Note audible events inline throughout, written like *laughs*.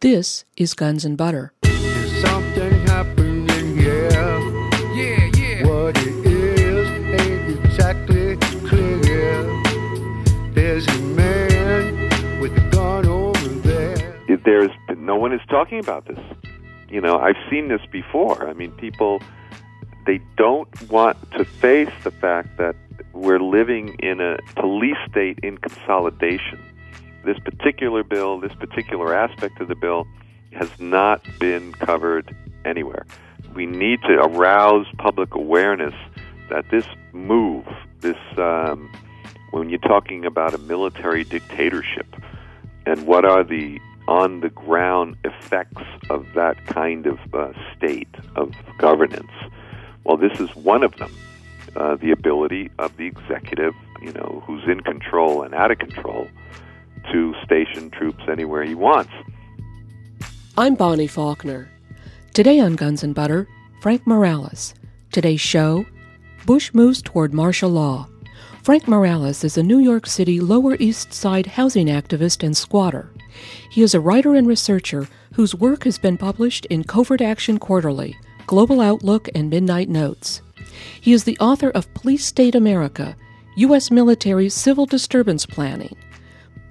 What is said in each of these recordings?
This is Guns and Butter. Something happening here? Yeah, yeah. What it is ain't exactly clear. There's a man with a gun over there. If there's no one is talking about this. You know, I've seen this before. I mean, people they don't want to face the fact that we're living in a police state in consolidation. This particular bill, this particular aspect of the bill, has not been covered anywhere. We need to arouse public awareness that this move, this um, when you're talking about a military dictatorship, and what are the on the ground effects of that kind of uh, state of governance. Well, this is one of them. Uh, the ability of the executive, you know, who's in control and out of control, to station troops anywhere he wants. I'm Bonnie Faulkner. Today on Guns and Butter, Frank Morales. Today's show Bush moves toward martial law. Frank Morales is a New York City Lower East Side housing activist and squatter. He is a writer and researcher whose work has been published in Covert Action Quarterly, Global Outlook, and Midnight Notes. He is the author of Police State America U.S. Military Civil Disturbance Planning.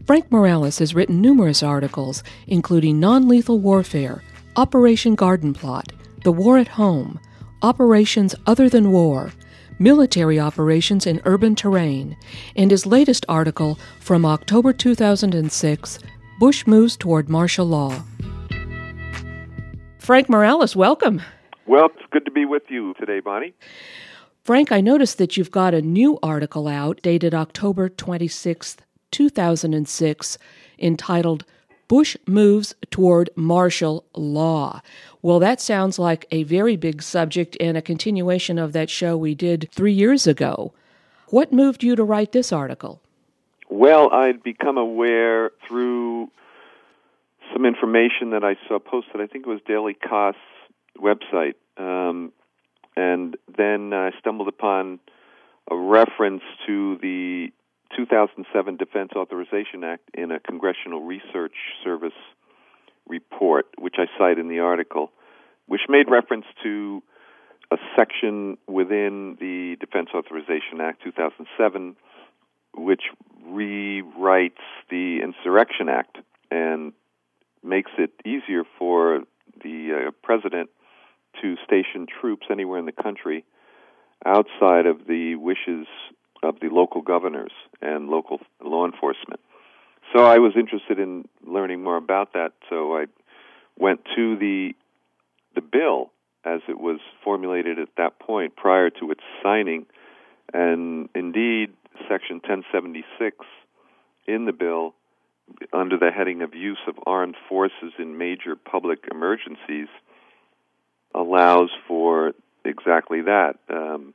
Frank Morales has written numerous articles, including Non Lethal Warfare, Operation Garden Plot, The War at Home, Operations Other Than War, Military Operations in Urban Terrain, and his latest article from October 2006 Bush Moves Toward Martial Law. Frank Morales, welcome. Well, it's good to be with you today, Bonnie. Frank, I noticed that you've got a new article out dated October 26th, 2006, entitled Bush Moves Toward Martial Law. Well, that sounds like a very big subject and a continuation of that show we did three years ago. What moved you to write this article? Well, I'd become aware through some information that I saw posted. I think it was Daily Kos website, um, and then I stumbled upon a reference to the 2007 Defense Authorization Act in a Congressional Research Service report, which I cite in the article, which made reference to a section within the Defense Authorization Act 2007 which rewrites the Insurrection Act and makes it easier for the uh, president to station troops anywhere in the country outside of the wishes of the local governors and local law enforcement. So I was interested in learning more about that. So I went to the the bill as it was formulated at that point prior to its signing, and indeed, Section 1076 in the bill, under the heading of use of armed forces in major public emergencies, allows for exactly that. Um,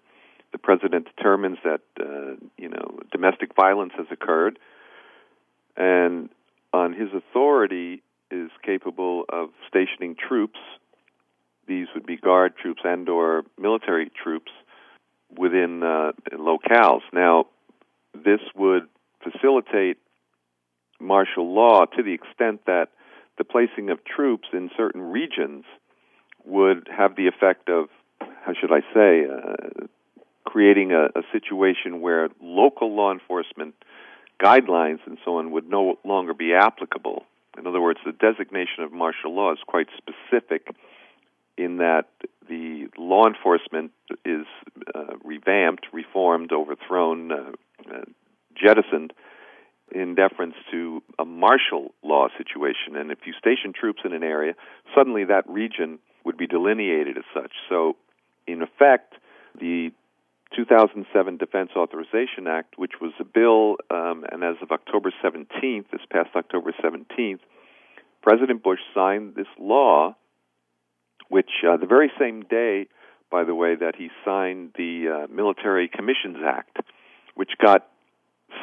the president determines that uh, you know domestic violence has occurred, and on his authority is capable of stationing troops. These would be guard troops and/or military troops within uh, locales. Now, this would facilitate martial law to the extent that the placing of troops in certain regions would have the effect of, how should I say, uh, creating a, a situation where local law enforcement guidelines and so on would no longer be applicable. In other words, the designation of martial law is quite specific in that the law enforcement is uh, revamped, reformed, overthrown, uh, uh, jettisoned in deference to a martial law situation. And if you station troops in an area, suddenly that region would be delineated as such. So, in effect, the 2007 Defense Authorization Act, which was a bill, um, and as of October 17th, this past October 17th, President Bush signed this law, which uh, the very same day, by the way, that he signed the uh, Military Commissions Act, which got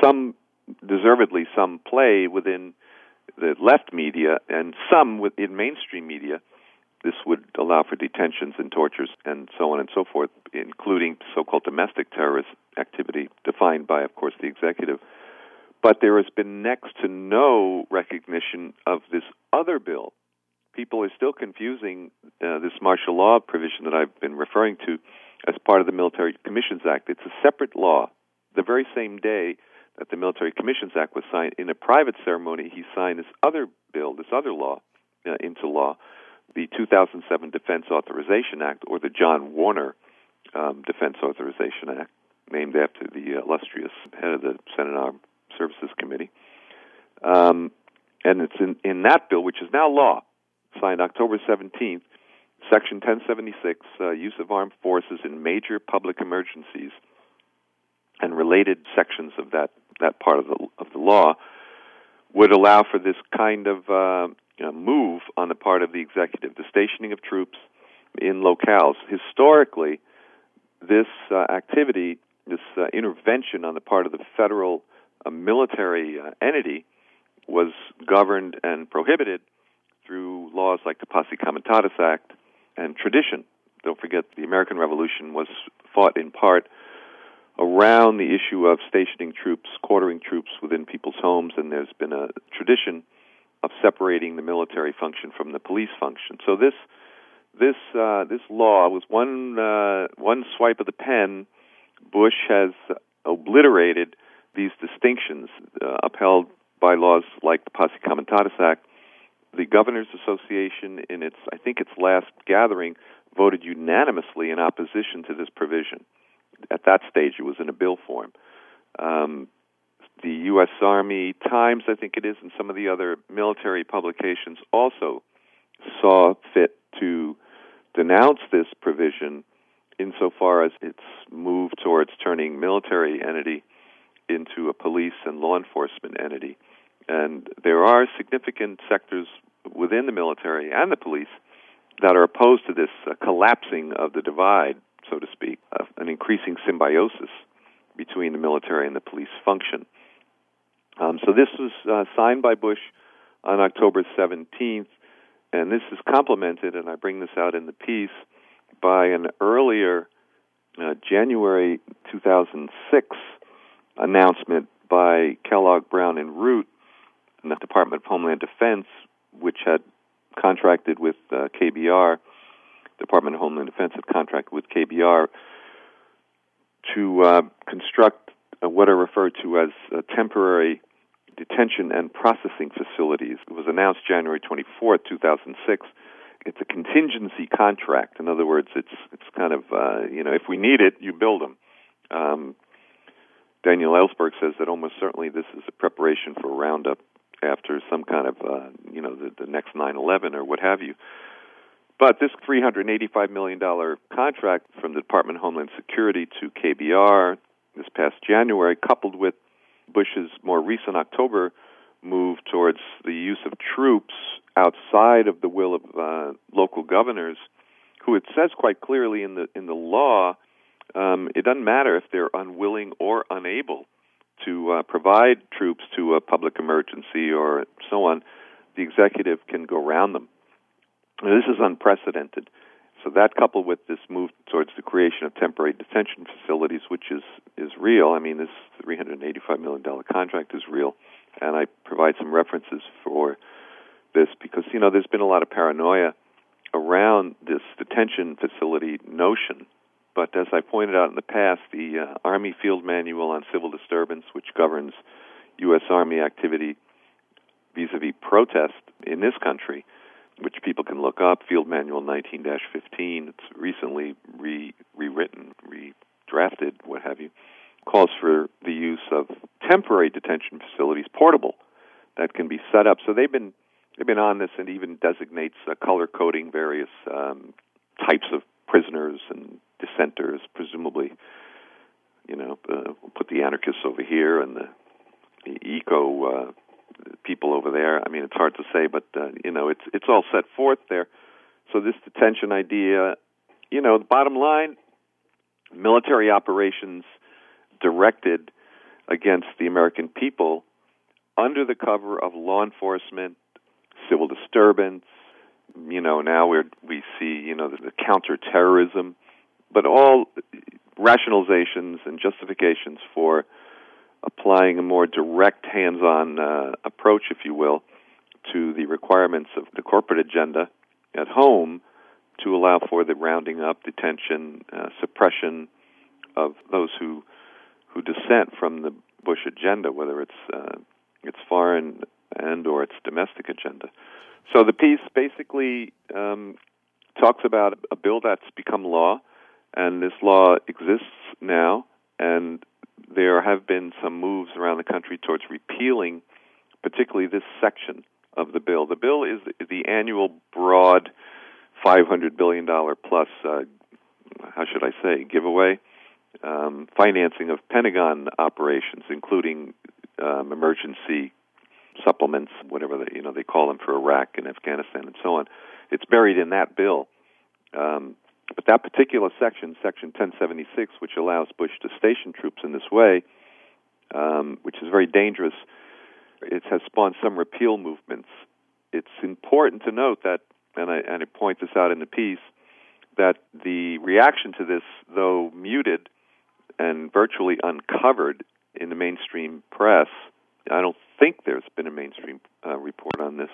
some deservedly some play within the left media and some within mainstream media. This would allow for detentions and tortures and so on and so forth, including so called domestic terrorist activity, defined by, of course, the executive. But there has been next to no recognition of this other bill, people are still confusing uh, this martial law provision that I've been referring to as part of the Military Commissions Act. It's a separate law. The very same day that the Military Commissions Act was signed, in a private ceremony, he signed this other bill, this other law, uh, into law, the 2007 Defense Authorization Act, or the John Warner um, Defense Authorization Act, named after the illustrious head of the Senate Armed Services Committee. Um, and it's in, in that bill, which is now law, signed October 17th, Section 1076, uh, use of armed forces in major public emergencies, and related sections of that, that part of the, of the law would allow for this kind of uh, move on the part of the executive, the stationing of troops in locales. Historically, this uh, activity, this uh, intervention on the part of the federal uh, military uh, entity, was governed and prohibited through laws like the Posse Comitatus Act and tradition. Don't forget, the American Revolution was fought in part around the issue of stationing troops, quartering troops within people's homes, and there's been a tradition of separating the military function from the police function. So this this uh, this law was one uh, one swipe of the pen. Bush has obliterated these distinctions uh, upheld by laws like the Posse Comitatus Act. The Governors Association, in its I think its last gathering, voted unanimously in opposition to this provision. At that stage, it was in a bill form. Um, the U.S. Army Times, I think it is, and some of the other military publications also saw fit to denounce this provision insofar as its move towards turning military entity into a police and law enforcement entity. And there are significant sectors within the military and the police that are opposed to this uh, collapsing of the divide, so to speak, an increasing symbiosis between the military and the police function. Um, so this was uh, signed by Bush on October 17th, and this is complemented, and I bring this out in the piece, by an earlier uh, January 2006 announcement by Kellogg, Brown, and Root in the Department of Homeland Defense, which had contracted with uh, KBR, Department of Homeland Defense had contracted with KBR to uh, construct uh, what are referred to as uh, temporary detention and processing facilities. It was announced January 24, 2006. It's a contingency contract. In other words, it's it's kind of uh, you know if we need it, you build them. Um, Daniel Ellsberg says that almost certainly this is a preparation for a Roundup after some kind of uh, you know the, the next 9/11 or what have you. But this $385 million contract from the Department of Homeland Security to KBR this past January, coupled with Bush's more recent October move towards the use of troops outside of the will of uh, local governors, who it says quite clearly in the in the law, um, it doesn't matter if they're unwilling or unable to uh, provide troops to a public emergency or so on. The executive can go around them. Now, this is unprecedented. So that coupled with this move towards the creation of temporary detention facilities, which is is real. I mean, this 385 million dollar contract is real, and I provide some references for this because you know there's been a lot of paranoia around this detention facility notion. But as I pointed out in the past, the uh, Army Field Manual on Civil Disturbance, which governs U.S. Army activity vis-a-vis protest in this country, which people can look up, Field Manual 19 15. It's recently re- rewritten, redrafted, what have you, calls for the use of temporary detention facilities, portable, that can be set up. So they've been they've been on this and even designates uh, color coding various um, types of prisoners and dissenters, presumably. You know, uh, put the anarchists over here and the, the eco uh, people over there. I mean, it's hard to say, but uh, you know, it's it's all set forth there. So this detention idea, you know, the bottom line, military operations directed against the American people under the cover of law enforcement, civil disturbance. You know, now we we see you know the, the counterterrorism, but all rationalizations and justifications for applying a more direct hands on uh, approach, if you will, to the requirements of the corporate agenda at home to allow for the rounding up, detention, uh, suppression of those who who dissent from the Bush agenda, whether it's uh, its foreign and or its domestic agenda. So the piece basically um, talks about a bill that's become law, and this law exists now, and there have been some moves around the country towards repealing, particularly this section of the bill. The bill is the annual broad $500 billion plus, uh, how should I say, giveaway um, financing of Pentagon operations, including um, emergency supplements, whatever they, you know they call them for Iraq and Afghanistan and so on. It's buried in that bill. Um, but that particular section, Section 1076, which allows Bush to station troops in this way, um, which is very dangerous, it has spawned some repeal movements. It's important to note that, and I, and I point this out in the piece, that the reaction to this, though muted and virtually uncovered in the mainstream press, I don't think there's been a mainstream uh, report on this.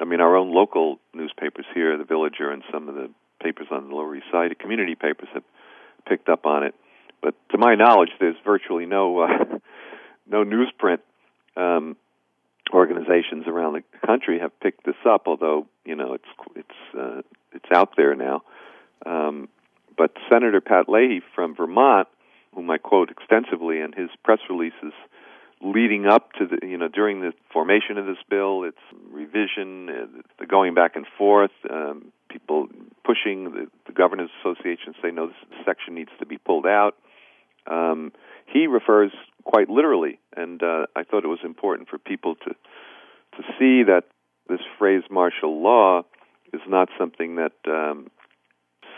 I mean, our own local newspapers here, the Villager, and some of the papers on the Lower East Side, community papers have picked up on it. But to my knowledge, there's virtually no uh, *laughs* no newsprint um, organizations around the country have picked this up. Although you know it's it's uh, it's out there now. Um, but Senator Pat Leahy from Vermont, whom I quote extensively in his press releases leading up to the you know during the formation of this bill, its revision, uh, the going back and forth, um, people pushing the, the governors association say no, this section needs to be pulled out. Um, he refers quite literally, and uh, I thought it was important for people to to see that this phrase martial law is not something that um,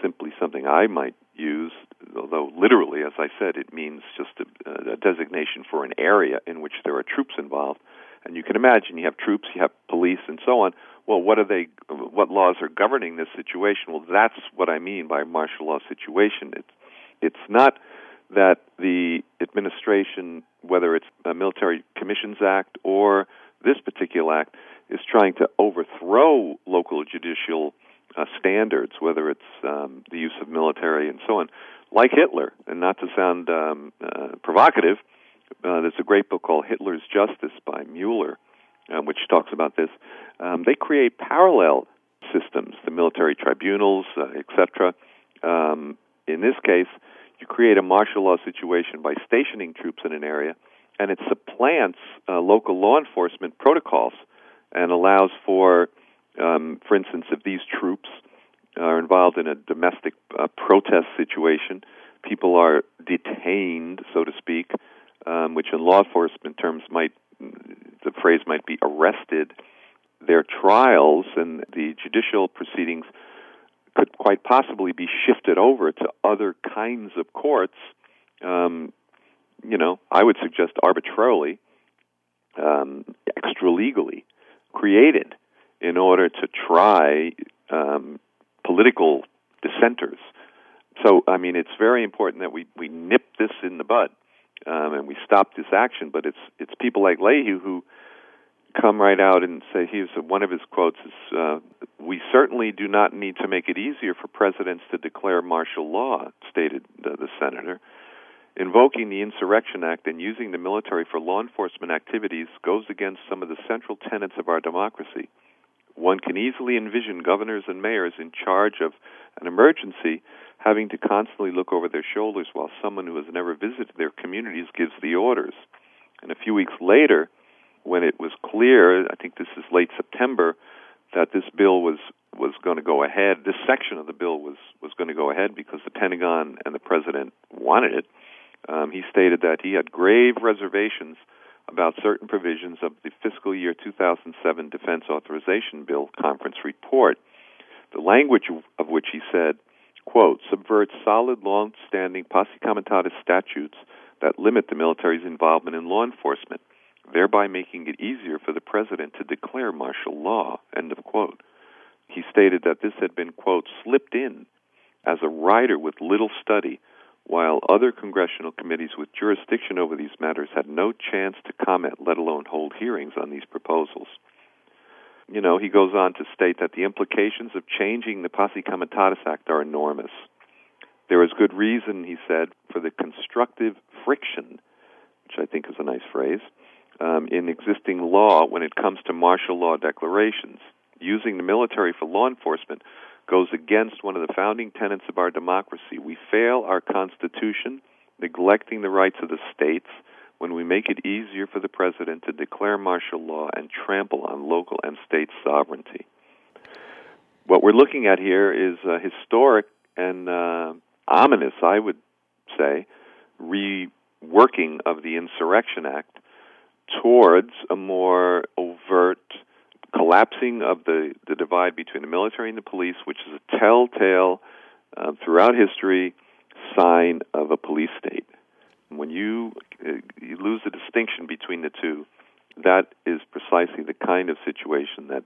simply something I might use, although literally, as I said, it means just a, a designation for an area in which there are troops involved. And you can imagine you have troops, you have police, and so on. Well, what are they? What laws are governing this situation? Well, that's what I mean by martial law situation. It's it's not that the administration, whether it's a Military Commissions Act or this particular act, is trying to overthrow local judicial uh, standards, whether it's um, the use of military and so on, like Hitler. And not to sound um, uh, provocative, uh, there's a great book called Hitler's Justice by Mueller, uh, which talks about this. Um, they create parallel systems, the military tribunals, uh, etc. Um, in this case, you create a martial law situation by stationing troops in an area, and it supplants uh, local law enforcement protocols and allows for um, for instance, if these troops are involved in a domestic uh, protest situation, people are detained, so to speak, um, which in law enforcement terms might the phrase might be arrested. Their trials and the judicial proceedings could quite possibly be shifted over to other kinds of courts. Um, you know, I would suggest arbitrarily, um, extra legally created in order to try um, political dissenters. So, I mean, it's very important that we, we nip this in the bud um, and we stopped this action. But it's it's people like Leahy who come right out and say he's one of his quotes is uh, we certainly do not need to make it easier for presidents to declare martial law stated the, the senator invoking the insurrection act and using the military for law enforcement activities goes against some of the central tenets of our democracy one can easily envision governors and mayors in charge of an emergency having to constantly look over their shoulders while someone who has never visited their communities gives the orders. And a few weeks later, when it was clear, I think this is late September, that this bill was was going to go ahead. This section of the bill was was going to go ahead because the Pentagon and the president wanted it. Um, he stated that he had grave reservations about certain provisions of the fiscal year 2007 Defense Authorization Bill conference report, the language of which he said, quote, subverts solid, long-standing posse comitatus statutes that limit the military's involvement in law enforcement, thereby making it easier for the president to declare martial law, end of quote. He stated that this had been, quote, slipped in as a rider with little study while other congressional committees with jurisdiction over these matters had no chance to comment, let alone hold hearings on these proposals. you know, he goes on to state that the implications of changing the Posse Comitatus Act are enormous. There is good reason, he said, for the constructive friction, which I think is a nice phrase, um, in existing law when it comes to martial law declarations. Using the military for law enforcement goes against one of the founding tenets of our democracy. We fail our Constitution, neglecting the rights of the states when we make it easier for the president to declare martial law and trample on local and state sovereignty. What we're looking at here is a historic and uh, ominous, I would say, reworking of the Insurrection Act towards a more overt collapsing of the, the divide between the military and the police, which is a telltale uh, throughout history sign of a police state. When you, uh, you lose the distinction between the two, that is precisely the kind of situation that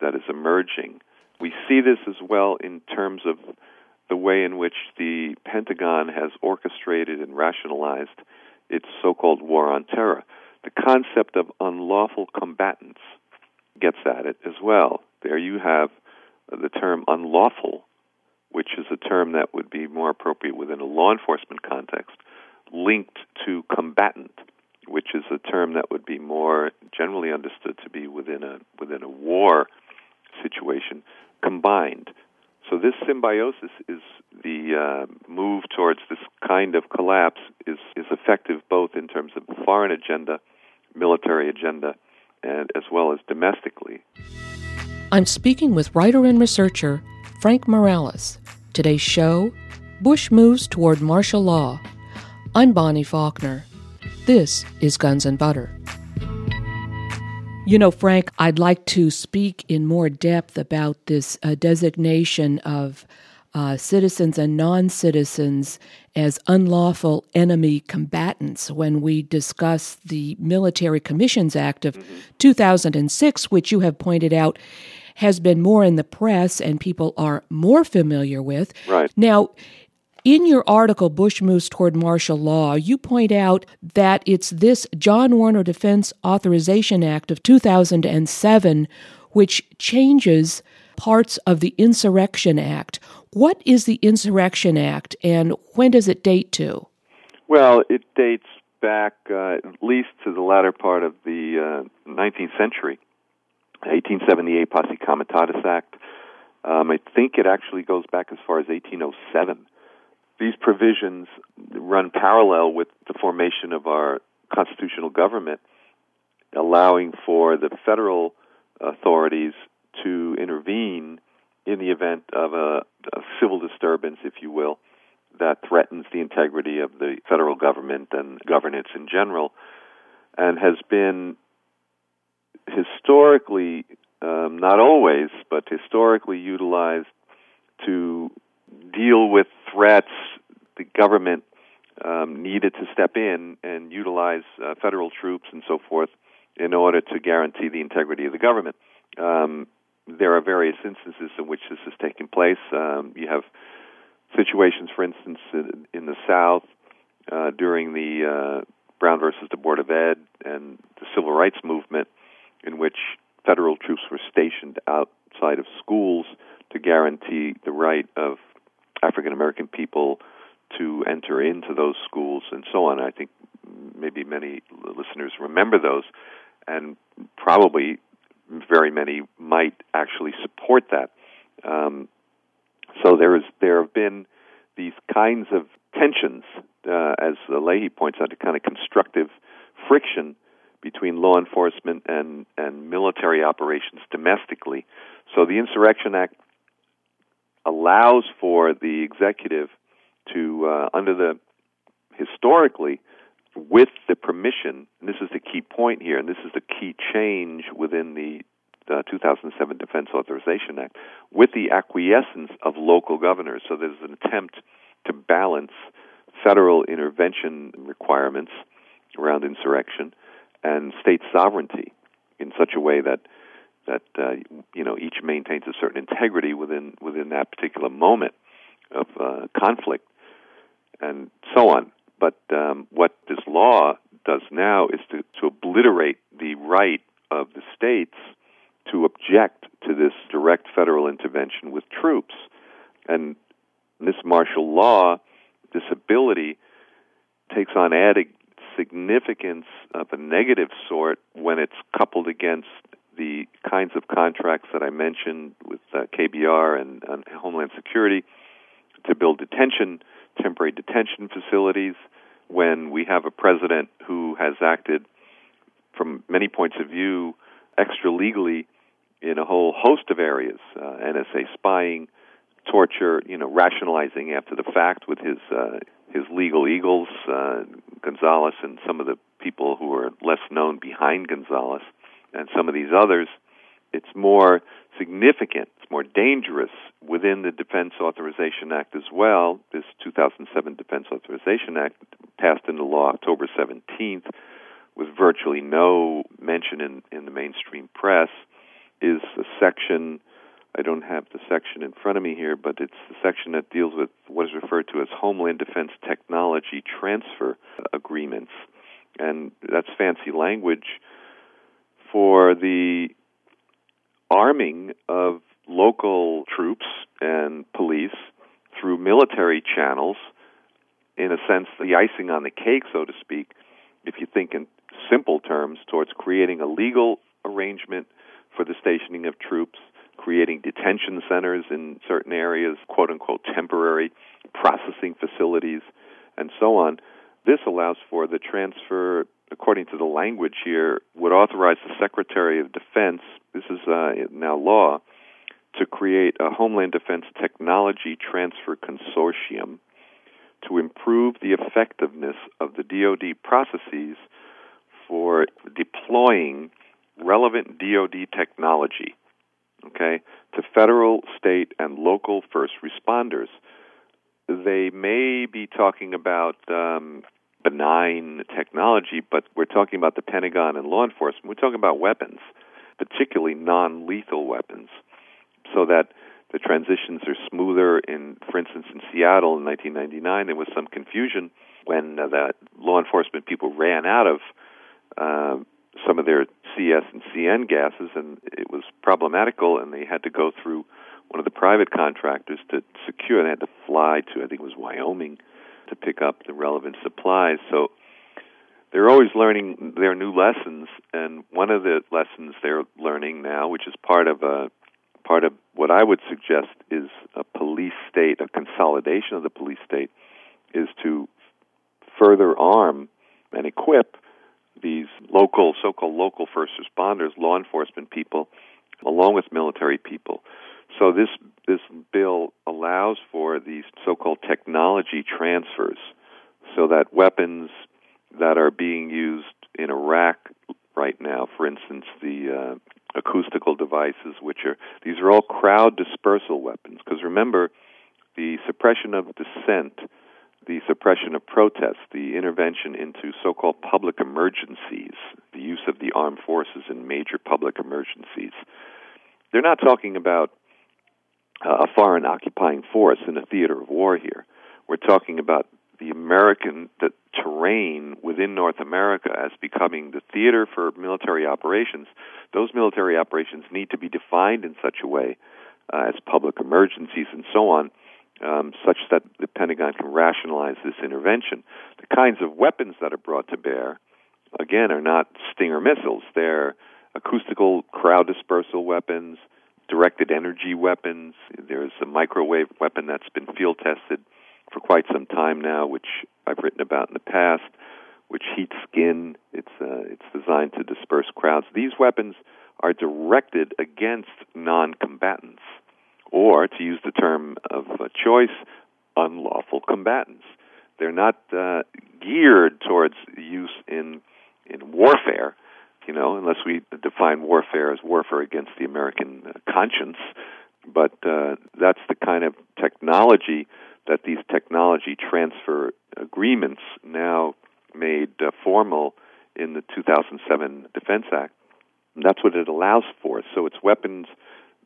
that is emerging. We see this as well in terms of the way in which the Pentagon has orchestrated and rationalized its so-called war on terror. The concept of unlawful combatants gets at it as well. There you have the term unlawful, which is a term that would be more appropriate within a law enforcement context, linked to combatant, which is a term that would be more generally understood to be within a within a war situation combined. So this symbiosis is the uh, move towards this kind of collapse is is effective both in terms of foreign agenda, military agenda, and as well as domestically. I'm speaking with writer and researcher Frank Morales. Today's show Bush moves toward martial law. I'm Bonnie Faulkner. This is Guns and Butter. You know, Frank, I'd like to speak in more depth about this uh, designation of uh, citizens and non citizens as unlawful enemy combatants when we discuss the Military Commissions Act of mm-hmm. 2006, which you have pointed out has been more in the press and people are more familiar with. Right. Now, in your article, Bush Moves Toward Martial Law, you point out that it's this John Warner Defense Authorization Act of 2007 which changes parts of the Insurrection Act. What is the Insurrection Act and when does it date to? Well, it dates back uh, at least to the latter part of the uh, 19th century, 1878 Posse Comitatus Act. Um, I think it actually goes back as far as 1807. These provisions run parallel with the formation of our constitutional government, allowing for the federal authorities to intervene in the event of a, a civil disturbance, if you will, that threatens the integrity of the federal government and governance in general, and has been historically, um, not always, but historically utilized to deal with threats. The government um, needed to step in and utilize uh, federal troops and so forth in order to guarantee the integrity of the government. Um, there are various instances in which this has taken place. Um, you have situations, for instance, in, in the South uh, during the uh, Brown versus the Board of Ed and the Civil Rights Movement, in which federal troops were stationed outside of schools to guarantee the right of African American people to enter into those schools and so on. I think maybe many listeners remember those, and probably very many might actually support that. Um, so there is there have been these kinds of tensions, uh, as Leahy points out, a kind of constructive friction between law enforcement and and military operations domestically. So the Insurrection Act allows for the executive to, uh, under the historically, with the permission, and this is the key point here, and this is the key change within the uh, 2007 Defense Authorization Act, with the acquiescence of local governors. So there's an attempt to balance federal intervention requirements around insurrection and state sovereignty in such a way that that uh, you know each maintains a certain integrity within within that particular moment of uh, conflict and so on. But um, what this law does now is to, to obliterate the right of the states to object to this direct federal intervention with troops. And this martial law, this ability, takes on added significance of a negative sort when it's coupled against the kinds of contracts that I mentioned with uh, KBR and, and Homeland Security to build detention, temporary detention facilities, when we have a president who has acted from many points of view extra legally in a whole host of areas uh, NSA spying, torture, you know, rationalizing after the fact with his uh, his legal eagles, uh, Gonzales, and some of the people who are less known behind Gonzales, and some of these others. It's more significant, it's more dangerous within the Defense Authorization Act as well. This 2007 Defense Authorization Act passed into law October 17th with virtually no mention in, in the mainstream press is a section I don't have the section in front of me here, but it's the section that deals with what is referred to as Homeland Defense Technology Transfer Agreements. And that's fancy language for the arming of local troops and police through military channels, in a sense, the icing on the cake, so to speak, if you think in simple terms, towards creating a legal arrangement for the stationing of troops, creating detention centers in certain areas, quote unquote temporary processing facilities, and so on. This allows for the transfer, according to the language here, would authorize the Secretary of Defense, this is uh, now law, to create a Homeland Defense Technology Transfer Consortium to improve the effectiveness of the DoD processes for deploying relevant DoD technology, okay, to federal, state, and local first responders. They may be talking about um, benign technology, but we're talking about the Pentagon and law enforcement. We're talking about weapons, particularly non lethal weapons, so that the transitions are smoother. In, for instance, in Seattle in 1999, there was some confusion when uh, the law enforcement people ran out of uh, some of their CS and CN gases, and it was problematical, and they had to go through one of the private contractors to secure. They had to fly to, I think it was Wyoming, to pick up the relevant supplies. So they're always learning their new lessons, and one of the lessons they're learning now, which is part of a part of what I would suggest is a police state, a consolidation of the police state, is to further arm and equip these local, so-called local first responders, law enforcement people, along with military people. So this this bill allows for these so-called technology transfers, so that weapons that are being used in Iraq right now, for instance, the uh, acoustical devices, which are these are all crowd dispersal weapons. Because remember, the suppression of dissent the suppression of protests, the intervention into so called public emergencies, the use of the armed forces in major public emergencies. They're not talking about a foreign occupying force in a theater of war here. We're talking about the American the terrain within North America as becoming the theater for military operations. Those military operations need to be defined in such a way uh, as public emergencies and so on um, such that the Pentagon can rationalize this intervention. The kinds of weapons that are brought to bear, again, are not Stinger missiles. They're acoustical crowd dispersal weapons, directed energy weapons. There's a microwave weapon that's been field tested for quite some time now, which I've written about in the past, which heats skin. It's uh, it's designed to disperse crowds. These weapons are directed against non-combatants or to use the term of choice, unlawful combatants. They're not uh, geared towards use in in warfare, you know, unless we define warfare as warfare against the American uh, conscience. But uh, that's the kind of technology that these technology transfer agreements now made uh, formal in the 2007 Defense Act. And that's what it allows for. So it's weapons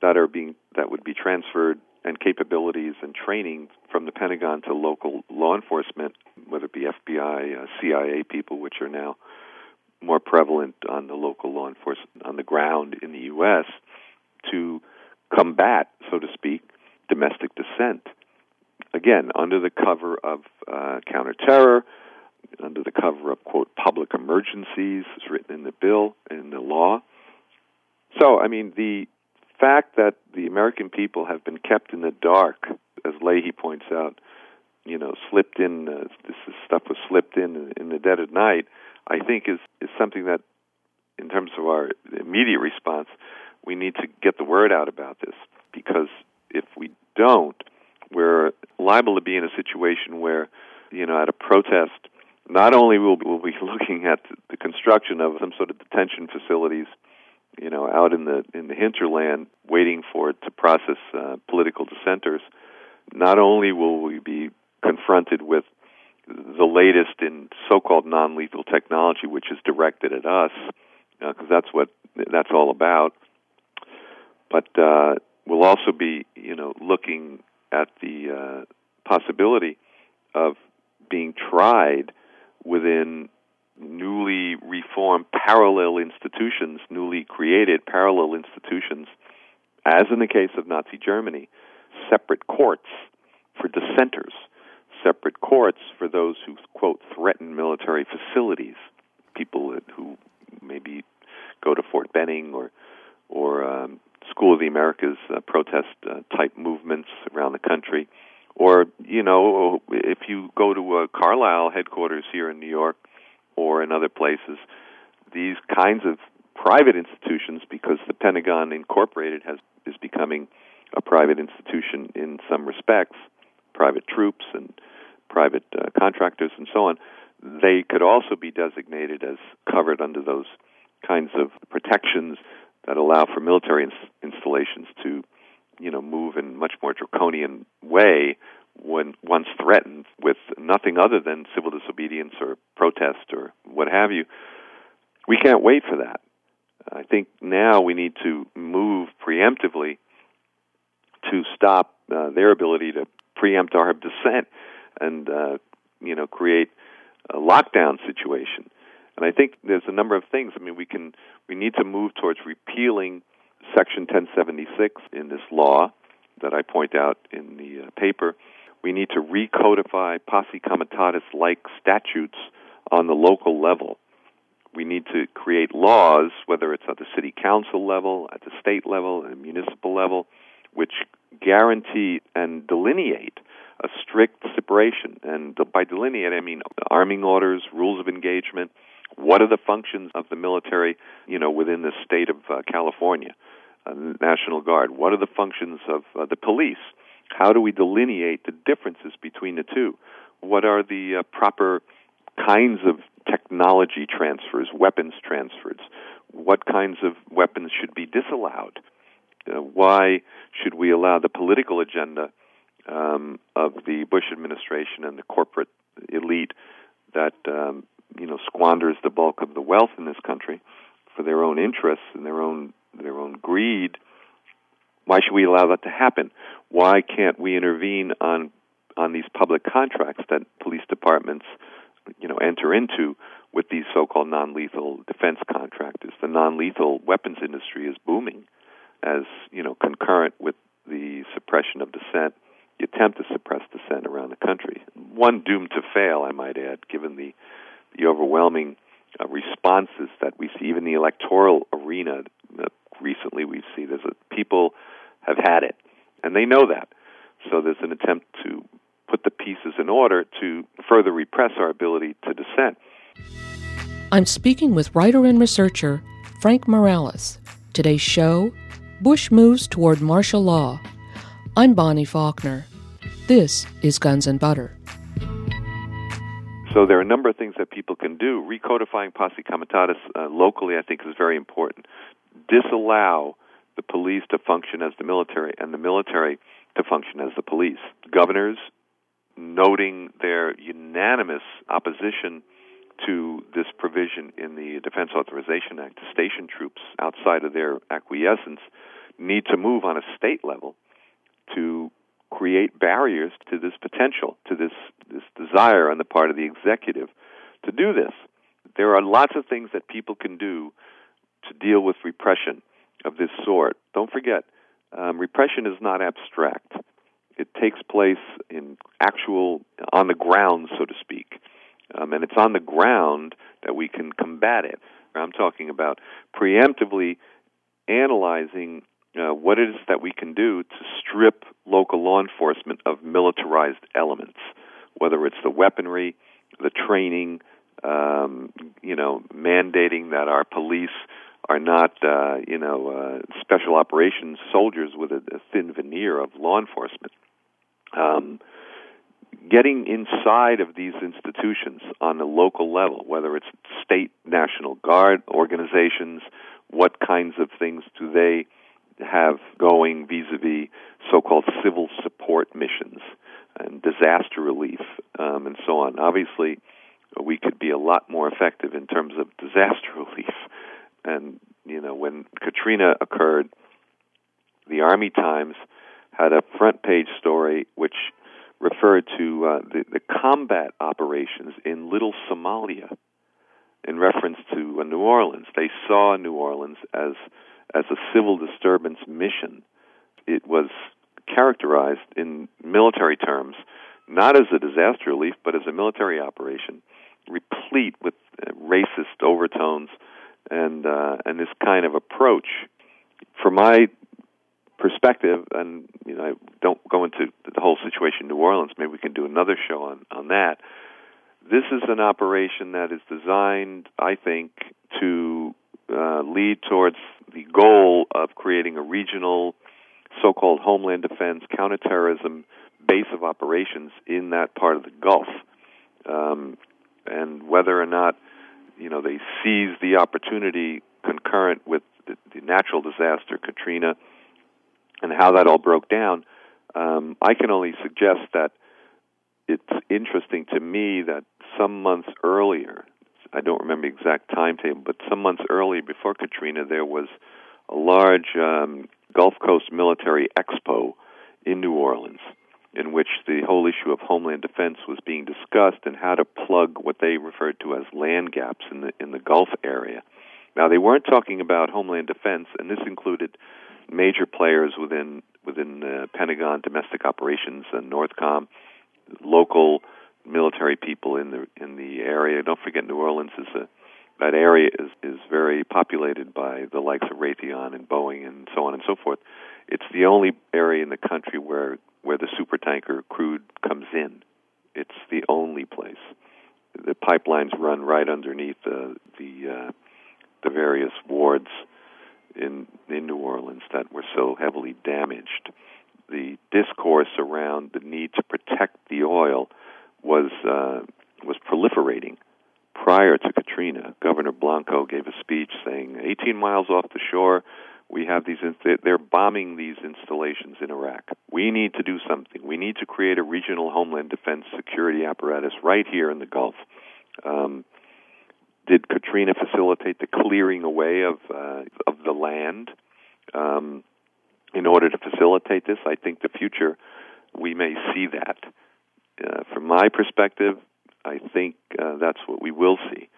that are being that would be transferred and capabilities and training from the Pentagon to local law enforcement, whether it be FBI, uh, CIA people, which are now more prevalent on the local law enforcement on the ground in the U.S. to combat, so to speak, domestic dissent. Again, under the cover of uh, counterterror, under the cover of quote public emergencies, is written in the bill in the law. So, I mean, the fact that the American people have been kept in the dark, as Leahy points out, you know, slipped in. Uh, this stuff was slipped in in the dead of night. I think is is something that, in terms of our immediate response, we need to get the word out about this because if we don't, we're liable to be in a situation where, you know, at a protest, not only will we'll be *laughs* looking at the construction of some sort of detention facilities, you know, out in the in the hinterland, waiting for it to process uh, political dissenters. Not only will we be confronted with the latest in so-called non-lethal technology, which is directed at us, because uh, that's what that's all about. But uh, we'll also be, you know, looking at the uh, possibility of being tried within newly reformed parallel institutions, newly created parallel institutions, as in the case of Nazi Germany, separate courts for dissenters, separate courts for those who, quote, threaten military facilities, people who maybe go to Fort Benning or, or um, School of the Americas uh, protest uh, type movements around the country. Or, you know, if you go to a Carlyle headquarters here in New York or in other places, these kinds of private institutions, because the Pentagon Incorporated has is becoming a private institution in some respects, private troops and private uh, contractors and so on, they could also be designated as covered under those kinds of protections that allow for military ins- installations to, you know, move in much more draconian way when once threatened with nothing other than civil disobedience or protest or what have you. We can't wait for that. I think now we need to move preemptively to stop uh, their ability to preempt our dissent and uh, you know create a lockdown situation. And I think there's a number of things. I mean, we can we need to move towards repealing Section 1076 in this law that I point out in the uh, paper. We need to recodify posse comitatus like statutes on the local level. We need to create laws, whether it's at the city council level, at the state level, and municipal level, which guarantee and delineate a strict separation. And by delineate, I mean arming orders, rules of engagement, what are the functions of the military, you know, within the state of uh, California, uh, National Guard? What are the functions of uh, the police? How do we delineate the differences between the two? What are the uh, proper kinds of technology transfers, weapons transfers? What kinds of weapons should be disallowed? Uh, why should we allow the political agenda um, of the Bush administration and the corporate elite that um, you know squanders the bulk of the wealth in this country for their own interests and their own their own greed. Why should we allow that to happen? Why can't we intervene on on these public contracts that police departments you know enter into with these so-called non-lethal defense contractors? The non-lethal weapons industry is booming as you know concurrent with the suppression of dissent the attempt to suppress dissent around the country. One doomed to fail, I might add, given the the overwhelming uh, responses that we see, even the electoral arena. Uh, recently, we see there's people have had it, and they know that. So there's an attempt to put the pieces in order to further repress our ability to dissent. I'm speaking with writer and researcher Frank Morales. Today's show Bush moves toward martial law. I'm Bonnie Faulkner. This is Guns and Butter. So there are a number of things that people can do. Recodifying posse comitatus uh, locally, I think, is very important. Disallow the police to function as the military and the military to function as the police. Governors, noting their unanimous opposition to this provision in the Defense Authorization Act to station troops outside of their acquiescence, need to move on a state level to create barriers to this potential, to this this desire on the part of the executive to do this. There are lots of things that people can do to deal with repression of this sort. Don't forget, um, repression is not abstract. It takes place in actual, on the ground, so to speak. Um, and it's on the ground that we can combat it. I'm talking about preemptively analyzing uh, what it is that we can do to strip local law enforcement of militarized elements, whether it's the weaponry, the training, um, you know, mandating that our police are not, uh, you know, uh, special operations soldiers with a, a thin veneer of law enforcement. Um, getting inside of these institutions on a local level, whether it's state National Guard organizations, what kinds of things do they have going vis-a-vis so-called civil support missions and disaster relief um, and so on. Obviously, we could be a lot more effective in terms of disaster *laughs* relief. And you know, when Katrina occurred, the Army Times had a front page story which referred to uh, the, the combat operations in Little Somalia in reference to uh, New Orleans. They saw New Orleans as as a civil disturbance mission. It was characterized in military terms not as a disaster relief, but as a military operation, replete with uh, racist overtones and uh, and this kind of approach. From my perspective, and you know, I don't go into the whole situation in New Orleans. Maybe we can do another show on on that. This is an operation that is designed, I think, to uh, lead towards the goal of creating a regional, so-called homeland defense, counterterrorism base of operations in that part of the Gulf. Um, and whether or not you know they seize the opportunity concurrent with the, the natural disaster Katrina and how that all broke down, um, I can only suggest that it's interesting to me that some months earlier, I don't remember the exact timetable, but some months earlier before Katrina, there was a large um, Gulf Coast military expo in New Orleans in which the whole issue of homeland defense was being discussed and how to plug what they referred to as land gaps in the in the Gulf area. Now they weren't talking about homeland defense, and this included major players within within the Pentagon domestic operations and Northcom, local military people in the in the area. Don't forget, New Orleans is a that area is is very populated by the likes of Raytheon and Boeing and so on and so forth. It's the only area in the country where where the supertanker crude comes in. It's the only place. The pipelines run right underneath the the uh, the various wards in in New Orleans that were so heavily damaged. The discourse around the need to protect the oil was uh, was proliferating prior to Katrina. Governor Blanco gave a speech saying, 18 miles off the shore, we have these. They're bombing these installations in Iraq. We need to do something. We need to create a regional homeland defense security apparatus right here in the Gulf. Um, did Katrina facilitate the clearing away of uh, of the land um, in order to facilitate this? I think the future we may see that. Uh, from my perspective, I think uh, that's what we will see.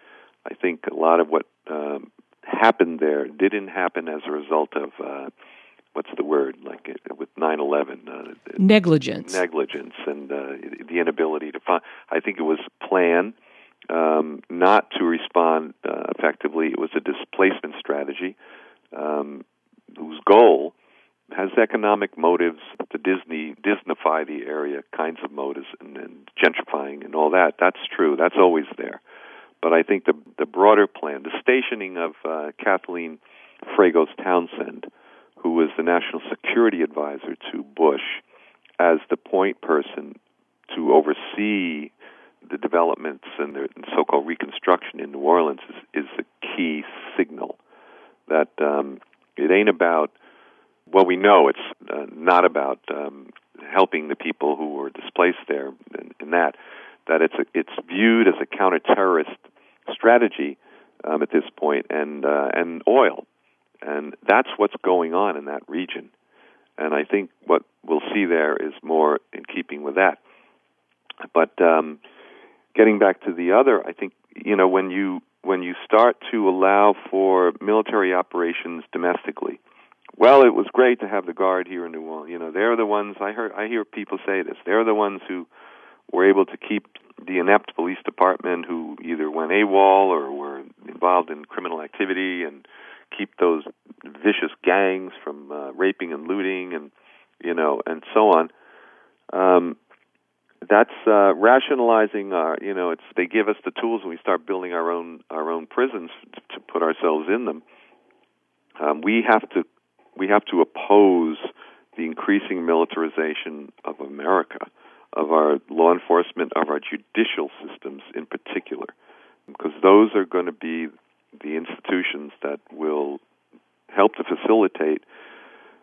I think a lot of what um, happened there didn't happen as a result of uh, what's the word like it, with 9/11 uh, negligence, negligence, and uh, the inability to find. I think it was planned um, not to respond uh, effectively. It was a displacement strategy um, whose goal has economic motives to Disney Disneyfy the area kinds of motives and, and gentrifying and all that. That's true. That's always there. But I think the the broader plan, the stationing of uh, Kathleen Fragos Townsend, who was the national security advisor to Bush, as the point person to oversee the developments and the so-called reconstruction in New Orleans is, is the key signal that um, it ain't about. Well, we know it's uh, not about um, helping the people who were displaced there in, in that. That it's a, it's viewed as a counter-terrorist strategy um, at this point, and uh, and oil, and that's what's going on in that region. And I think what we'll see there is more in keeping with that. But um, getting back to the other, I think you know when you when you start to allow for military operations domestically. Well, it was great to have the guard here in New Orleans. You know, they're the ones I heard. I hear people say this. They're the ones who were able to keep the inept police department, who either went AWOL or were involved in criminal activity, and keep those vicious gangs from uh, raping and looting, and you know, and so on. Um, that's uh, rationalizing our you know it's they give us the tools and we start building our own our own prisons to, put ourselves in them um, we have to we have to oppose the increasing militarization of America of our law enforcement of our judicial systems in particular because those are going to be the institutions that will help to facilitate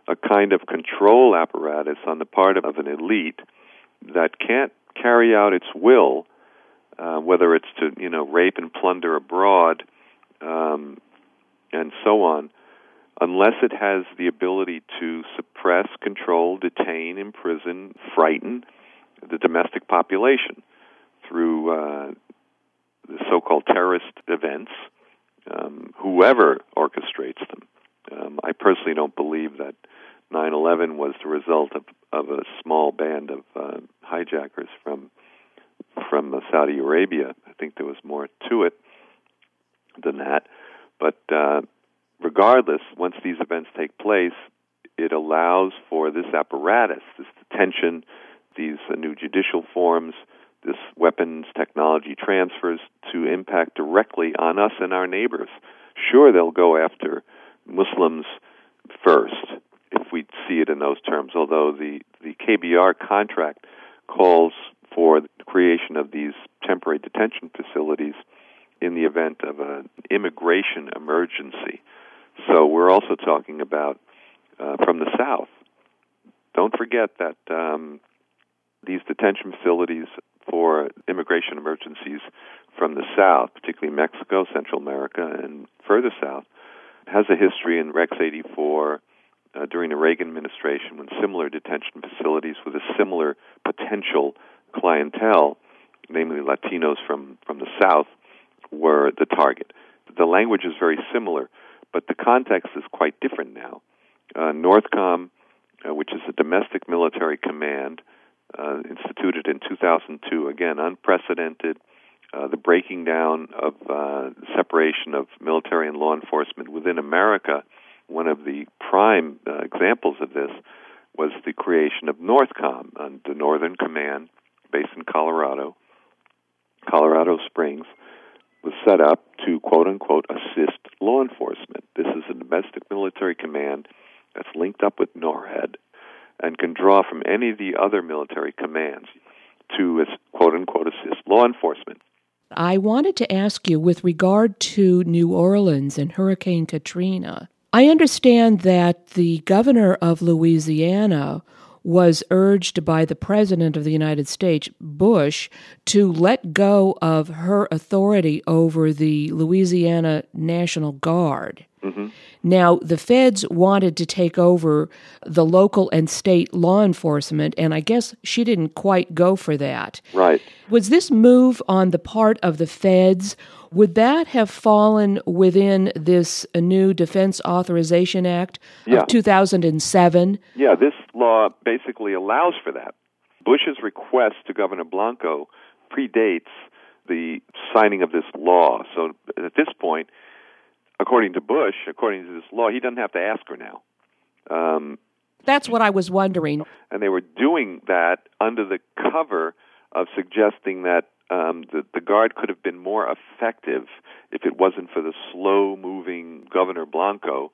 a kind of control apparatus on the part of an elite that can't carry out its will, uh, whether it's to you know rape and plunder abroad, um, and so on, unless it has the ability to suppress, control, detain, imprison, frighten the domestic population through uh, the so-called terrorist events, um, whoever orchestrates them. Um, I personally don't believe that 9/11 was the result of of a small band of uh, hijackers from from uh, Saudi Arabia. I think there was more to it than that. But uh, regardless, once these events take place, it allows for this apparatus, this detention, these uh, new judicial forms, this weapons technology transfers to impact directly on us and our neighbors. Sure, they'll go after Muslims first, if we see it in those terms, although the, the KBR contract calls for the creation of these temporary detention facilities in the event of an immigration emergency. So we're also talking about uh, from the South. Don't forget that um, these detention facilities for immigration emergencies from the South, particularly Mexico, Central America, and further south, has a history in Rex 84 uh, during the Reagan administration when similar detention facilities with a similar potential clientele, namely Latinos from, from the South, were the target. The language is very similar, but the context is quite different now. Uh, Northcom, uh, which is a domestic military command uh, instituted in 2002, again, unprecedented. Uh, the breaking down of uh, separation of military and law enforcement within America one of the prime uh, examples of this was the creation of Northcom, the Northern Command, based in Colorado. Colorado Springs was set up to quote unquote assist law enforcement. This is a domestic military command that's linked up with NORAD and can draw from any of the other military commands to quote unquote assist law enforcement. I wanted to ask you with regard to New Orleans and Hurricane Katrina. I understand that the governor of Louisiana was urged by the President of the United States, Bush, to let go of her authority over the Louisiana National Guard. Mm-hmm. Now, the feds wanted to take over the local and state law enforcement, and I guess she didn't quite go for that. Right. Was this move on the part of the feds? Would that have fallen within this new Defense Authorization Act of yeah. 2007? Yeah, this law basically allows for that. Bush's request to Governor Blanco predates the signing of this law. So at this point, according to Bush, according to this law, he doesn't have to ask her now. Um, That's what I was wondering. And they were doing that under the cover of suggesting that um, the, the guard could have been more effective if it wasn't for the slow moving Governor Blanco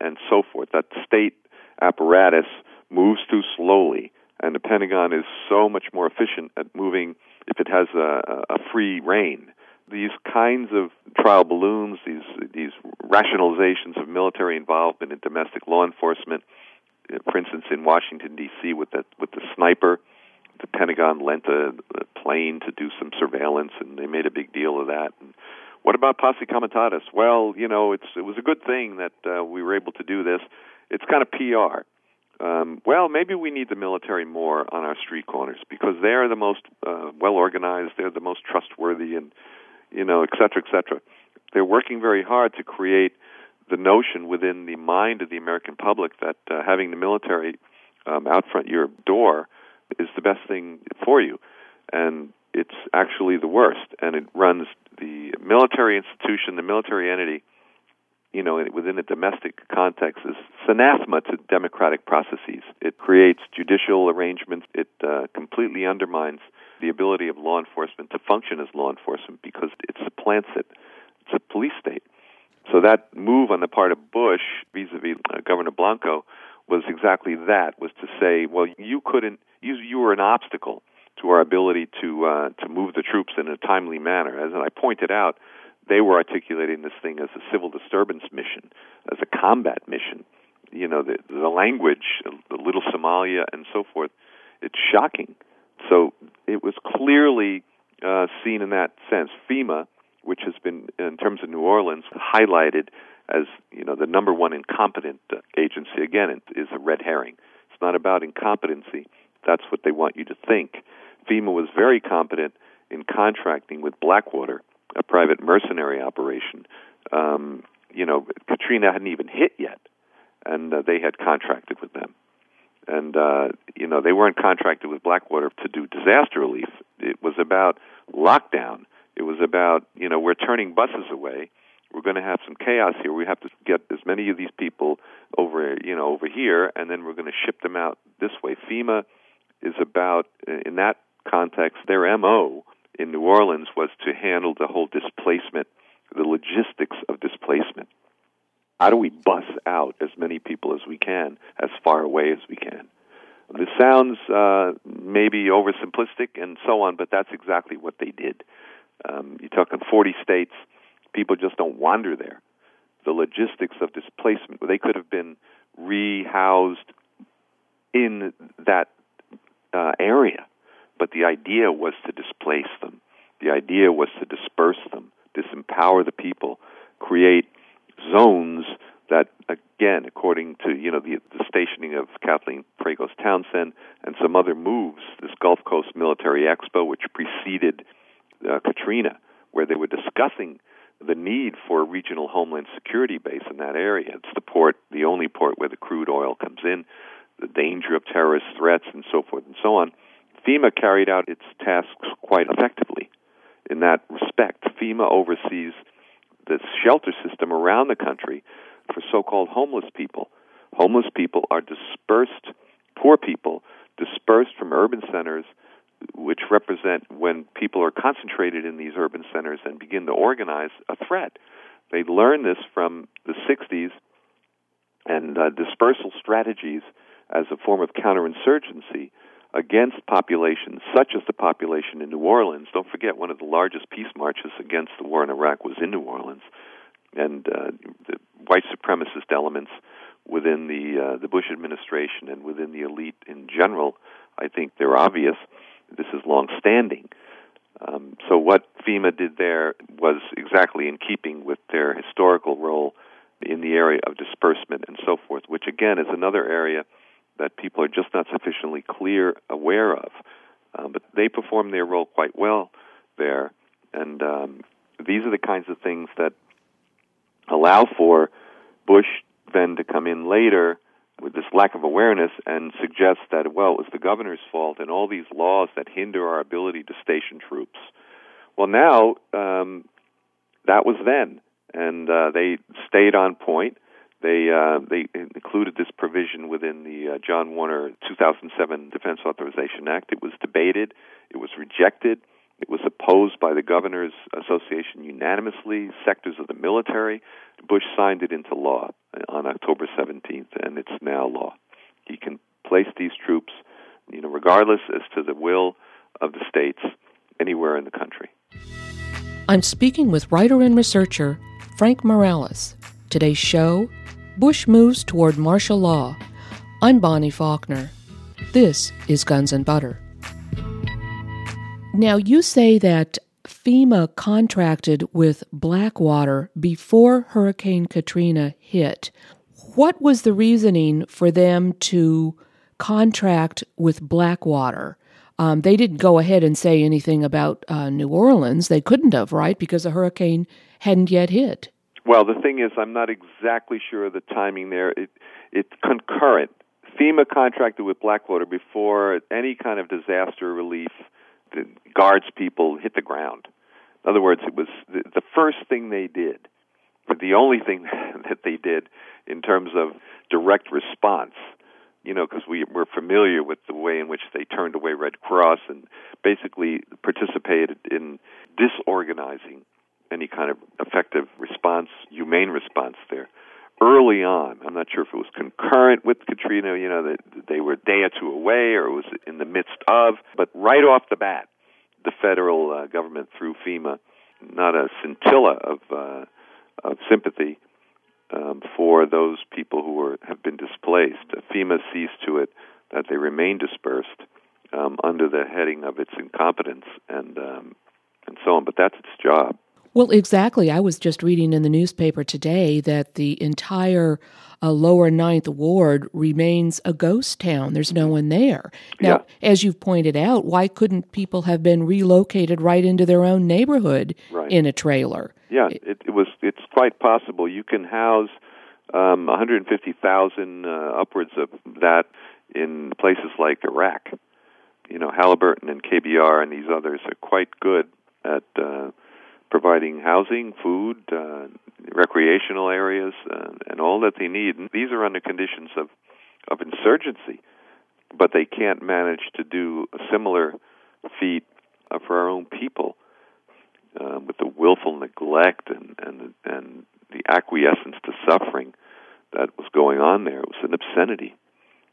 and so forth. That state apparatus moves too slowly, and the Pentagon is so much more efficient at moving if it has a, a free reign. These kinds of trial balloons, these these rationalizations of military involvement in domestic law enforcement, for instance, in Washington D.C. with the with the sniper, the Pentagon lent a, a plane to do some surveillance, and they made a big deal of that. And what about posse comitatus? Well, you know, it's it was a good thing that uh, we were able to do this. It's kind of PR. Um, well, maybe we need the military more on our street corners because they are the most uh, well organized, they're the most trustworthy, and you know, et cetera, et cetera. they're working very hard to create the notion within the mind of the American public that uh, having the military um, out front your door is the best thing for you, and it's actually the worst. And it runs the military institution, the military entity, you know, within a domestic context, is anathema to democratic processes. It creates judicial arrangements. It uh, completely undermines the ability of law enforcement to function as law enforcement because it supplants it. It's a police state. So that move on the part of Bush vis-a-vis uh, Governor Blanco was exactly that: was to say, well, you couldn't, you, you were an obstacle to our ability to uh, to move the troops in a timely manner. As I pointed out, they were articulating this thing as a civil disturbance mission, as a combat mission. You know, the, the language, the little Somalia, and so forth. It's shocking. So it was clearly uh, seen in that sense. FEMA which has been, in terms of New Orleans, highlighted as you know the number one incompetent uh, agency. Again, it is a red herring. It's not about incompetency. That's what they want you to think. FEMA was very competent in contracting with Blackwater, a private mercenary operation. Um, you know, Katrina hadn't even hit yet, and uh, they had contracted with them. And uh, you know, they weren't contracted with Blackwater to do disaster relief. It was about lockdown it was about, you know, we're turning buses away. We're going to have some chaos here. We have to get as many of these people over, you know, over here, and then we're going to ship them out this way. FEMA is about, in that context, their MO in New Orleans was to handle the whole displacement, the logistics of displacement. How do we bus out as many people as we can, as far away as we can? This sounds uh, maybe oversimplistic and so on, but that's exactly what they did. Um, you're talking 40 states. People just don't wander there. The logistics of displacement, they could have been rehoused in that uh, area, but the idea was to displace them. The idea was to disperse them, disempower the people, create zones that, again, according to you know the, the stationing of Kathleen Fragos Townsend and some other moves, this Gulf Coast Military Expo, which preceded uh, Katrina, where they were discussing the need for a regional homeland security base in that area. It's the port, the only port where the crude oil comes in, the danger of terrorist threats, and so forth and so on. FEMA carried out its tasks quite effectively in that respect. FEMA oversees the shelter system around the country for so called homeless people. Homeless people are dispersed, poor people, dispersed from urban centers which represent when people are concentrated in these urban centers and begin to organize a threat. They learn this from the 60s and uh, dispersal strategies as a form of counterinsurgency against populations such as the population in New Orleans. Don't forget, one of the largest peace marches against the war in Iraq was in New Orleans, and uh, the white supremacist elements within the uh, the Bush administration and within the elite in general, I think they're obvious. This is long-standing. Um, so what FEMA did there was exactly in keeping with their historical role in the area of disbursement and so forth, which again is another area that people are just not sufficiently clear aware of. Um, but they perform their role quite well there, and um, these are the kinds of things that allow for Bush then to come in later with this lack of awareness and suggest that, well, it was the governor's fault and all these laws that hinder our ability to station troops. Well, now, um, that was then, and uh, they stayed on point. They uh, they included this provision within the uh, John Warner 2007 Defense Authorization Act. It was debated, it was rejected, it was opposed by the Governors Association unanimously, sectors of the military. Bush signed it into law on October 17th, and it's now law. He can place these troops, you know, regardless as to the will of the states anywhere in the country. I'm speaking with writer and researcher Frank Morales. Today's show Bush moves toward martial law. I'm Bonnie Faulkner. This is Guns and Butter. Now, you say that FEMA contracted with Blackwater before Hurricane Katrina hit. What was the reasoning for them to contract with Blackwater? Um, they didn't go ahead and say anything about uh, New Orleans. They couldn't have, right? Because the hurricane hadn't yet hit. Well, the thing is, I'm not exactly sure of the timing there. It, it's concurrent. FEMA contracted with Blackwater before any kind of disaster relief the guards people hit the ground. In other words, it was the, the first thing they did, but the only thing *laughs* that they did in terms of direct response. You know, because we we're familiar with the way in which they turned away Red Cross and basically participated in disorganizing any kind of effective response, humane response there early on. I'm not sure if it was concurrent with Katrina, you know, that they were a day or two away or it was in the midst of, but right off the bat, the federal uh, government through FEMA, not a scintilla of uh, of sympathy um, for those people who were have been displaced. FEMA sees to it that they remain dispersed um, under the heading of its incompetence and um, and so on. But that's its job. Well, exactly. I was just reading in the newspaper today that the entire uh, lower ninth ward remains a ghost town. There's no one there. Now, Yeah. as you've pointed out, why couldn't people have been relocated right into their own neighborhood Right. in a trailer? Yeah, it, it was. It's quite possible. You can house um, 150,000 uh, upwards of that in places like Iraq. You know, Halliburton and KBR and these others are quite good at uh, providing housing, food, uh, recreational areas, uh, and all that they need. And these are under conditions of of insurgency, but they can't manage to do a similar feat uh, for our own people uh, with the willful neglect and and and the acquiescence to suffering that was going on there. It was an obscenity,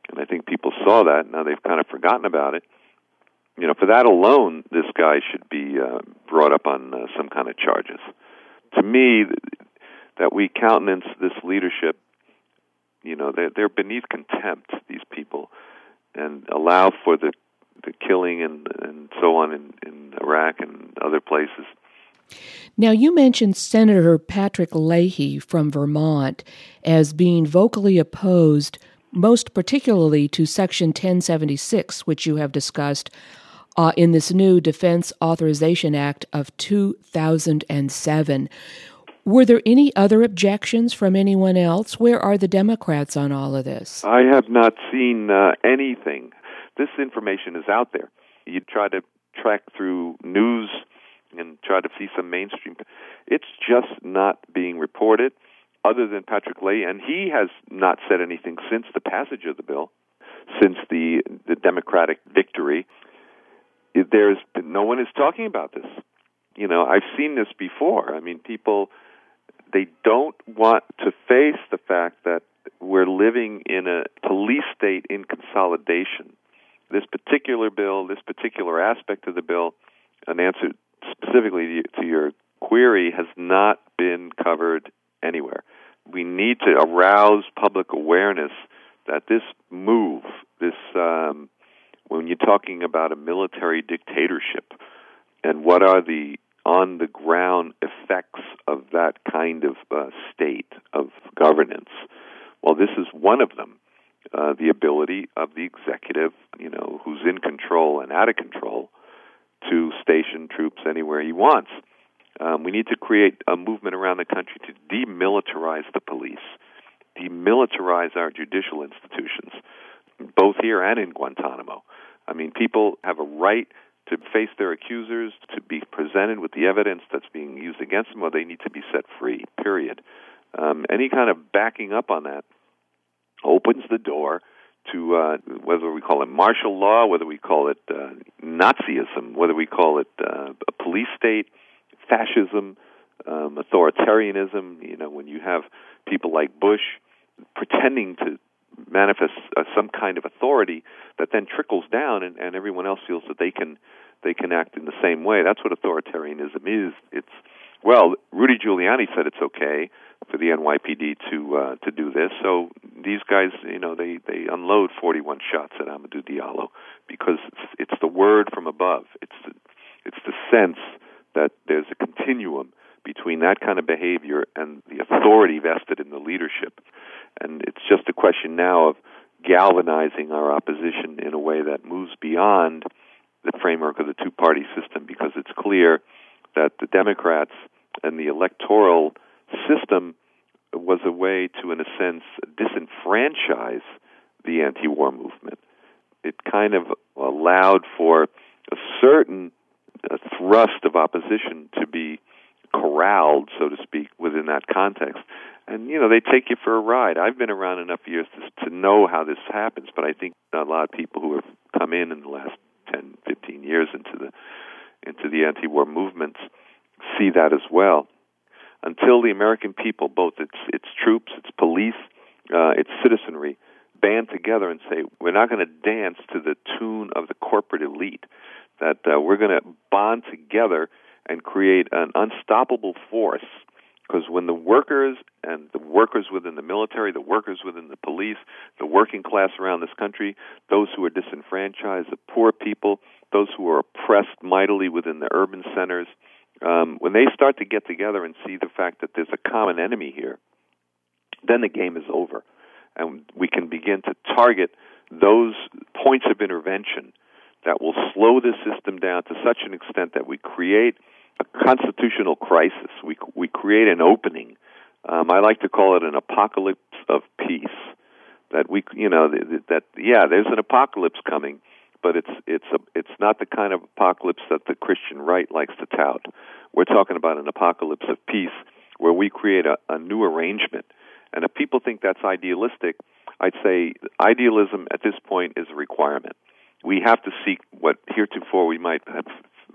and I think people saw that. Now they've kind of forgotten about it. You know, for that alone, this guy should be uh, brought up on uh, some kind of charges. To me, that we countenance this leadership, you know, they're, they're beneath contempt. These people, and allow for the the killing and and so on in, in Iraq and other places. Now, you mentioned Senator Patrick Leahy from Vermont as being vocally opposed, most particularly to Section 1076, which you have discussed uh, in this new Defense Authorization Act of 2007. Were there any other objections from anyone else? Where are the Democrats on all of this? I have not seen uh, anything. This information is out there. You try to track through news and try to see some mainstream. It's just not being reported, other than Patrick Leahy, and he has not said anything since the passage of the bill, since the the Democratic victory. There's no one is talking about this. You know, I've seen this before. I mean, people they don't want to face the fact that we're living in a police state in consolidation. This particular bill, this particular aspect of the bill, an answer specifically to your query, has not been covered anywhere. We need to arouse public awareness that this move, this um, when you're talking about a military dictatorship, and what are the on the ground effects of that kind of uh, state of governance. Well, this is one of them. Uh, the ability of the executive, you know, who's in control and out of control, to station troops anywhere he wants. Um, we need to create a movement around the country to demilitarize the police, demilitarize our judicial institutions, both here and in Guantanamo. I mean, people have a right to face their accusers, to be presented with the evidence that's being used against them, or they need to be set free, period. Um, any kind of backing up on that opens the door to uh, whether we call it martial law, whether we call it uh, Nazism, whether we call it uh, a police state, fascism, um, authoritarianism. You know, when you have people like Bush pretending to manifest uh, some kind of authority that then trickles down, and, and everyone else feels that they can they can act in the same way. That's what authoritarianism is. It's well, Rudy Giuliani said it's okay for the NYPD to uh, to do this. So these guys, you know, they they unload 41 shots at Amadou Diallo because it's, it's the word from above. It's the, it's the sense that there's a continuum between that kind of behavior and the authority vested in the leadership. And it's just a question now of galvanizing our opposition in a way that moves beyond the framework of the two party system because it's clear that the Democrats and the electoral system was a way to, in a sense, disenfranchise the anti-war movement. It kind of allowed for a certain uh, thrust of opposition to be corralled, so to speak, within that context. And you know, they take you for a ride. I've been around enough years to, to know how this happens, but I think a lot of people who have come in in the last 10, 15 years into the into the anti-war movements see that as well. Until the American people, both its its troops, its police, uh, its citizenry, band together and say we're not going to dance to the tune of the corporate elite. That uh, we're going to bond together and create an unstoppable force. Because when the workers and the workers within the military, the workers within the police, the working class around this country, those who are disenfranchised, the poor people, those who are oppressed mightily within the urban centers, um, when they start to get together and see the fact that there's a common enemy here, then the game is over. And we can begin to target those points of intervention that will slow the system down to such an extent that we create a constitutional crisis. We, we create an opening. Um, I like to call it an apocalypse of peace. That we, you know, that, that yeah, there's an apocalypse coming, but it's it's a it's not the kind of apocalypse that the Christian right likes to tout. We're talking about an apocalypse of peace where we create a, a new arrangement. And if people think that's idealistic, I'd say idealism at this point is a requirement. We have to seek what heretofore we might have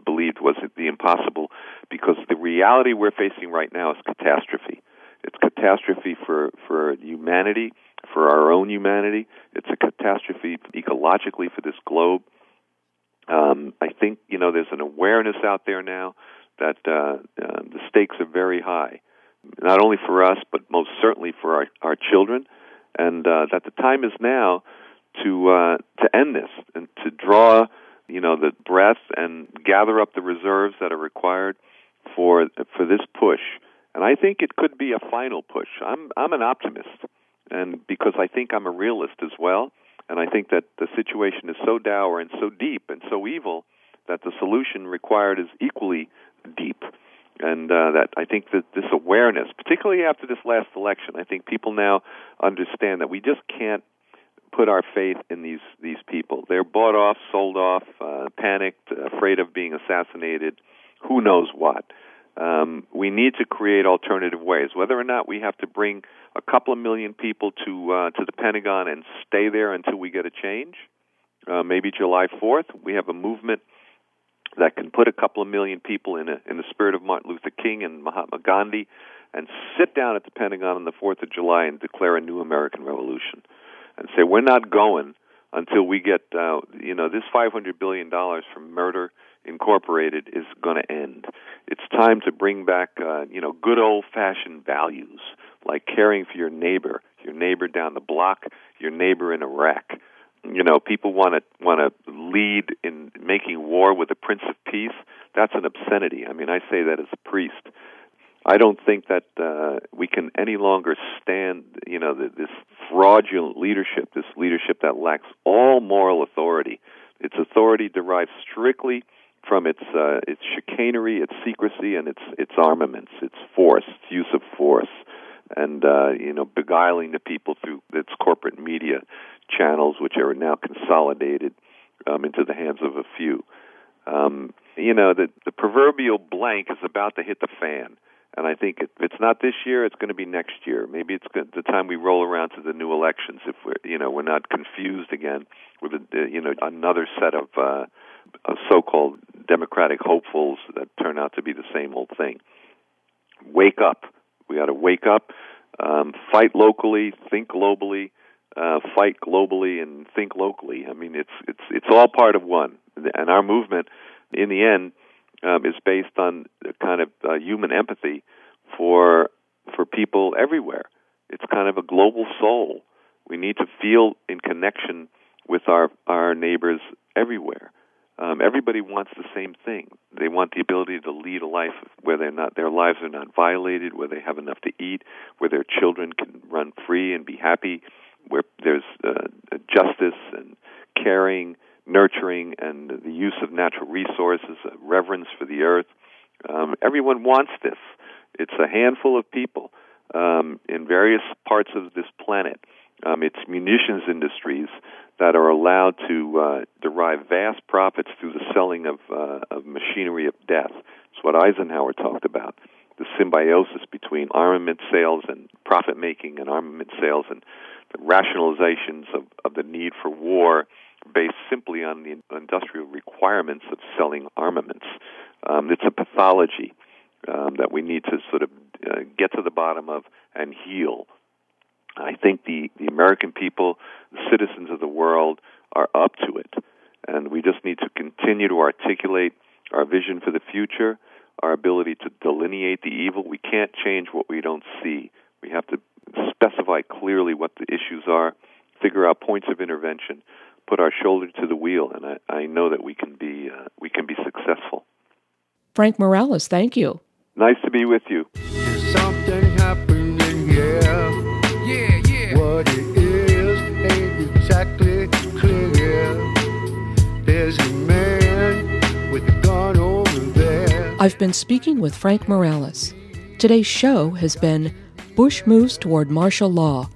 believed was the impossible because the reality we're facing right now is catastrophe. It's catastrophe for, for humanity, for our own humanity. It's a catastrophe ecologically for this globe. Um, I think you know there's an awareness out there now that uh, uh, the stakes are very high, not only for us but most certainly for our, our children, and uh, that the time is now to uh, to end this and to draw you know the breath and gather up the reserves that are required for for this push. And I think it could be a final push. I'm I'm an optimist, and because I think I'm a realist as well, and I think that the situation is so dour and so deep and so evil that the solution required is equally deep. And uh, that I think that this awareness, particularly after this last election, I think people now understand that we just can't put our faith in these these people. They're bought off, sold off, uh, panicked, afraid of being assassinated, who knows what. Um, we need to create alternative ways. Whether or not we have to bring a couple of million people to uh, to the Pentagon and stay there until we get a change, uh, maybe July 4th, we have a movement that can put a couple of million people in a, in the spirit of Martin Luther King and Mahatma Gandhi, and sit down at the Pentagon on the 4th of July and declare a new American Revolution and say we're not going until we get uh, you know this 500 billion dollars from murder incorporated is going to end. It's time to bring back uh, you know good old fashioned values like caring for your neighbor your neighbor down the block your neighbor in iraq you know people want to want to lead in making war with the prince of peace. That's an obscenity. I mean i say that as a priest I don't think that uh, we can any longer stand, you know, this fraudulent leadership, this leadership that lacks all moral authority. Its authority derives strictly from its uh, its chicanery, its secrecy, and its its armaments, its force, its use of force, and uh, you know, beguiling the people through its corporate media channels, which are now consolidated um, into the hands of a few. Um, you know, the the proverbial blank is about to hit the fan and I think if it's not this year, it's going to be next year. Maybe it's the time we roll around to the new elections. If we're, you know, we're not confused again with, a, you know, another set of, uh, so-called democratic hopefuls that turn out to be the same old thing. Wake up. We got to wake up. Um, fight locally. Think globally. Uh, fight globally and think locally. I mean, it's it's it's all part of one. And our movement, in the end um, is based on kind of uh, human empathy for for people everywhere. It's kind of a global soul. We need to feel in connection with our our neighbors everywhere. Um, everybody wants the same thing. They want the ability to lead a life where they're not their lives are not violated, where they have enough to eat, where their children can run free and be happy, where there's uh, justice and caring nurturing and the use of natural resources, reverence for the earth. Um, everyone wants this. It's a handful of people um, in various parts of this planet. Um, it's munitions industries that are allowed to uh, derive vast profits through the selling of, uh, of machinery of death. It's what Eisenhower talked about the symbiosis between armament sales and profit making and armament sales and the rationalizations of, of the need for war based simply on the industrial requirements of selling armaments. Um, it's a pathology um, that we need to sort of uh, get to the bottom of and heal. I think the, the American people, the citizens of the world, are up to it. And we just need to continue to articulate our vision for the future, our ability to delineate the evil. We can't change what we don't see. We have to specify clearly what the issues are, figure out points of intervention, put our shoulder to the wheel, and I, I know that we can be uh, we can be successful. Frank Morales, thank you. Nice to be with you. Something happening here. Yeah, yeah. What it is ain't exactly clear. There's a man with a gun over there. I've been speaking with Frank Morales. Today's show has been Bush Moves Toward Martial Law.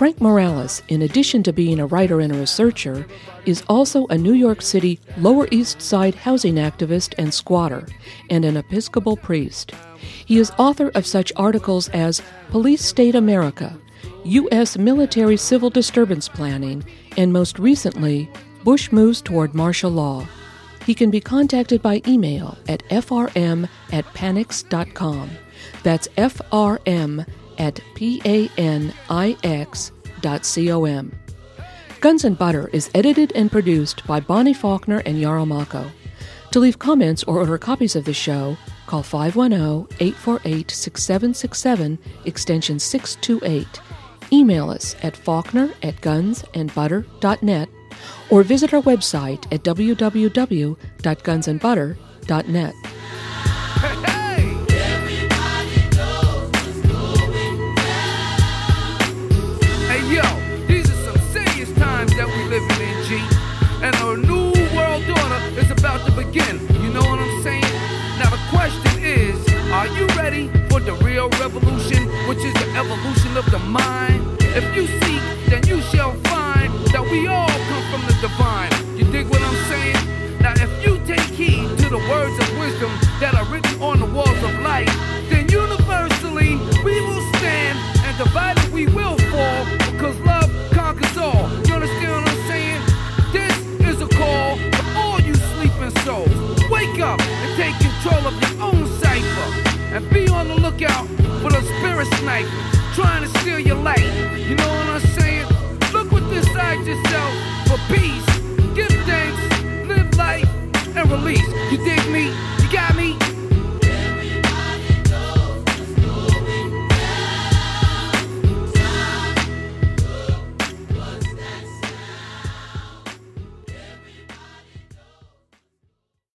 Frank Morales, in addition to being a writer and a researcher, is also a New York City Lower East Side housing activist and squatter, and an Episcopal priest. He is author of such articles as Police State America, U.S. Military Civil Disturbance Planning, and most recently, Bush Moves Toward Martial Law. He can be contacted by email at frm at panix.com. That's frm at panix.com. Guns and Butter is edited and produced by Bonnie Faulkner and Yarrow Mahko. To leave comments or order copies of the show, call 510-848-6767, extension 628. Email us at faulkner at gunsandbutter.net or visit our website at www.gunsandbutter.net. real revolution, which is the evolution of the mind? If you seek, then you shall find that we all come from the divine. You dig what I'm saying? Lookout for the spirit snipers trying to steal your light. You know what I'm saying? Look within inside yourself for peace. Give thanks, live life, and release. You dig me? You got me?